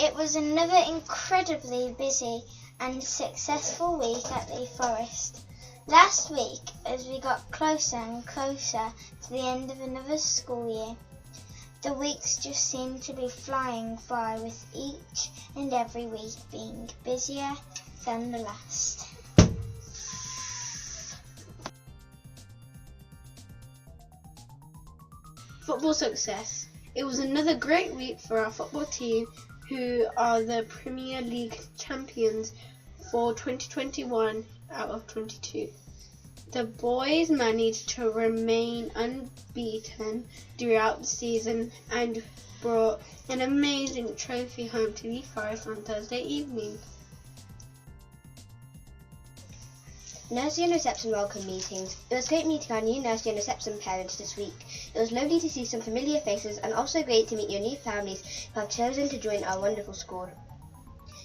It was another incredibly busy and successful week at Lea Forest. Last week, as we got closer and closer to the end of another school year, the weeks just seemed to be flying by with each and every week being busier than the last. Football success. It was another great week for our football team who are the Premier League champions for 2021 out of 22. The boys managed to remain unbeaten throughout the season and brought an amazing trophy home to the Forest on Thursday evening. Nursery and reception welcome meetings. It was great meeting our new nursery and reception parents this week. It was lovely to see some familiar faces and also great to meet your new families who have chosen to join our wonderful school.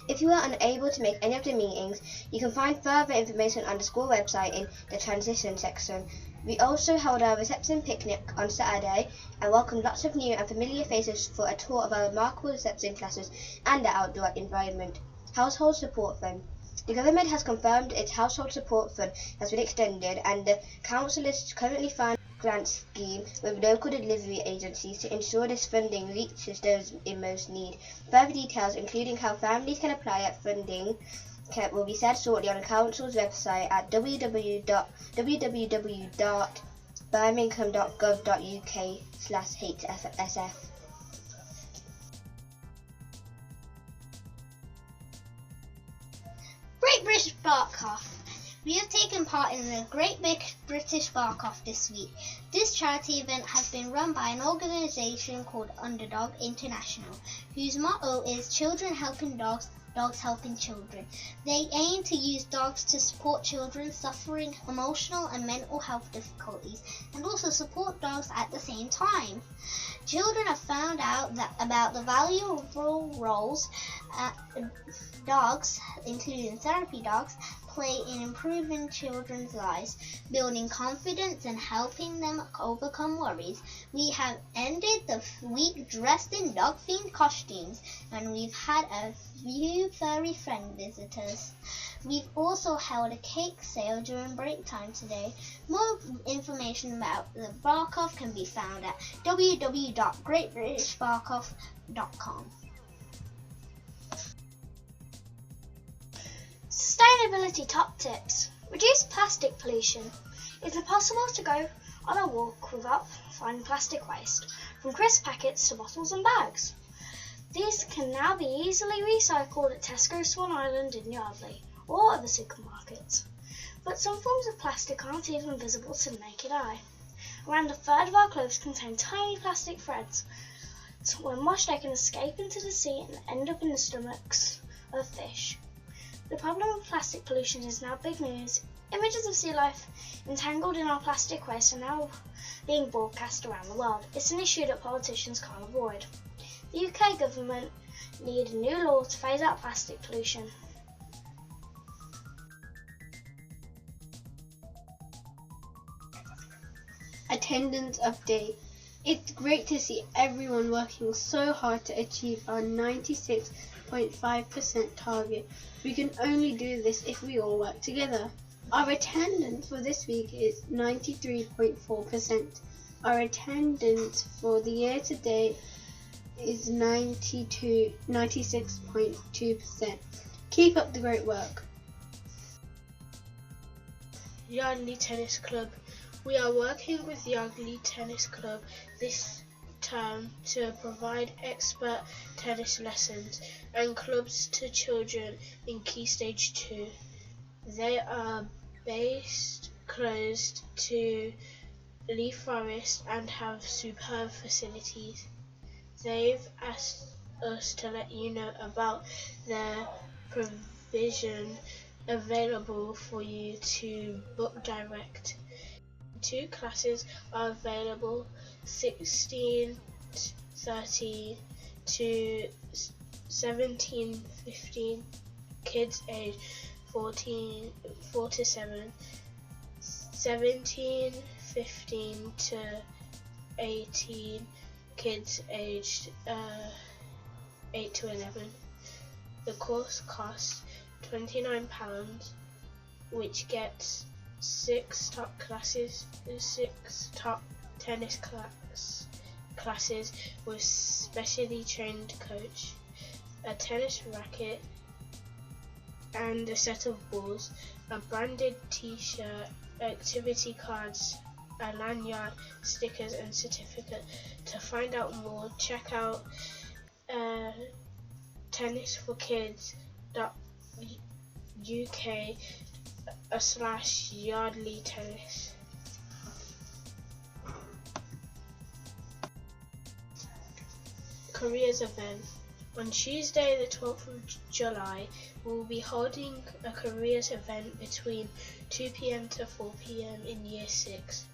If you were unable to make any of the meetings, you can find further information on the school website in the transition section. We also held our reception picnic on Saturday and welcomed lots of new and familiar faces for a tour of our remarkable reception classes and the outdoor environment. Household Support Fund. The government has confirmed its household support fund has been extended and the council is currently funding grant scheme with local delivery agencies to ensure this funding reaches those in most need. Further details, including how families can apply at funding, can, will be said shortly on the council's website at www.birmingham.gov.uk slash HSF. We have taken part in the Great Big British Bark Off this week. This charity event has been run by an organisation called Underdog International, whose motto is Children Helping Dogs, Dogs Helping Children. They aim to use dogs to support children suffering emotional and mental health difficulties and also support dogs at the same time. Children have found out that about the valuable roles uh, dogs, including therapy dogs, play in improving children's lives, building confidence and helping them overcome worries. We have ended the week dressed in dog themed costumes and we've had a few furry friend visitors. We've also held a cake sale during break time today. More information about the Barkoff can be found at www.greatbritishbarkoff.com. Sustainability top tips. Reduce plastic pollution. Is it possible to go on a walk without finding plastic waste, from crisp packets to bottles and bags? These can now be easily recycled at Tesco Swan Island in Yardley or other supermarkets. But some forms of plastic aren't even visible to the naked eye. Around a third of our clothes contain tiny plastic threads. So when washed, they can escape into the sea and end up in the stomachs of fish. The problem of plastic pollution is now big news. Images of sea life entangled in our plastic waste are now being broadcast around the world. It's an issue that politicians can't avoid. The UK government need a new law to phase out plastic pollution. Attendance update. It's great to see everyone working so hard to achieve our 96.5% target. We can only do this if we all work together. Our attendance for this week is 93.4%. Our attendance for the year to date is 92, 96.2%. Keep up the great work. Yardley Tennis Club. We are working with Yardley Tennis Club this term to provide expert tennis lessons and clubs to children in Key Stage 2. They are based close to Lea Forest and have superb facilities. They've asked us to let you know about their provision available for you to book direct. Two classes are available 16 13 to 17 15 kids age 14 4 to 7 17 15 to 18 kids aged uh, 8 to 11. The course costs £29, which gets six top classes, six top tennis class, classes with specially trained coach, a tennis racket, and a set of balls, a branded t-shirt, activity cards, a lanyard, stickers and certificate. To find out more, check out uh, tennisforkids.uk uh, slash Yardley Tennis. Careers event. On Tuesday, the 12th of July, we will be holding a careers event between 2 pm to 4 pm in Year 6.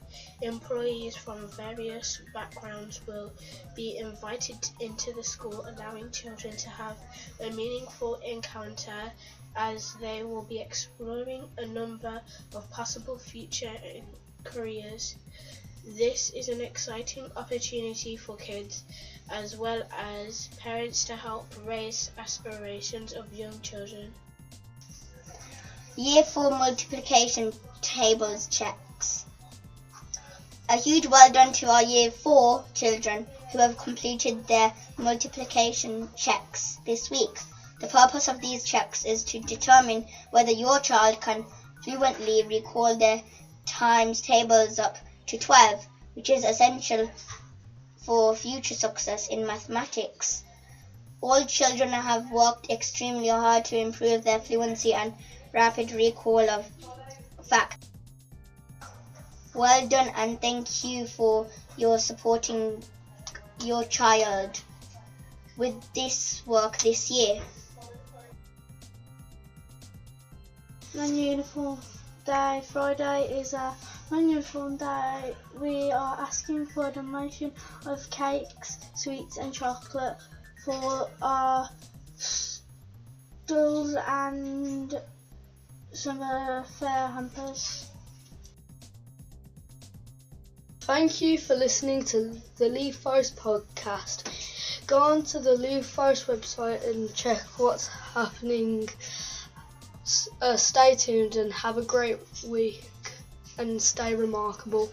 Employees from various backgrounds will be invited into the school, allowing children to have a meaningful encounter as they will be exploring a number of possible future careers. This is an exciting opportunity for kids as well as parents to help raise aspirations of young children. Year 4 multiplication tables checks. A huge well done to our Year 4 children who have completed their multiplication checks this week. The purpose of these checks is to determine whether your child can fluently recall their times tables up to 12, which is essential for future success in mathematics. All children have worked extremely hard to improve their fluency and rapid recall of facts. Well done and thank you for your supporting your child with this work this year. Non-uniform day Friday is a non-uniform day. We are asking for donation of cakes, sweets and chocolate for our stalls and some uh, fair hampers. Thank you for listening to the Lea Forest podcast. Go on to the Lea Forest website and check what's happening. Uh, stay tuned and have a great week and stay remarkable.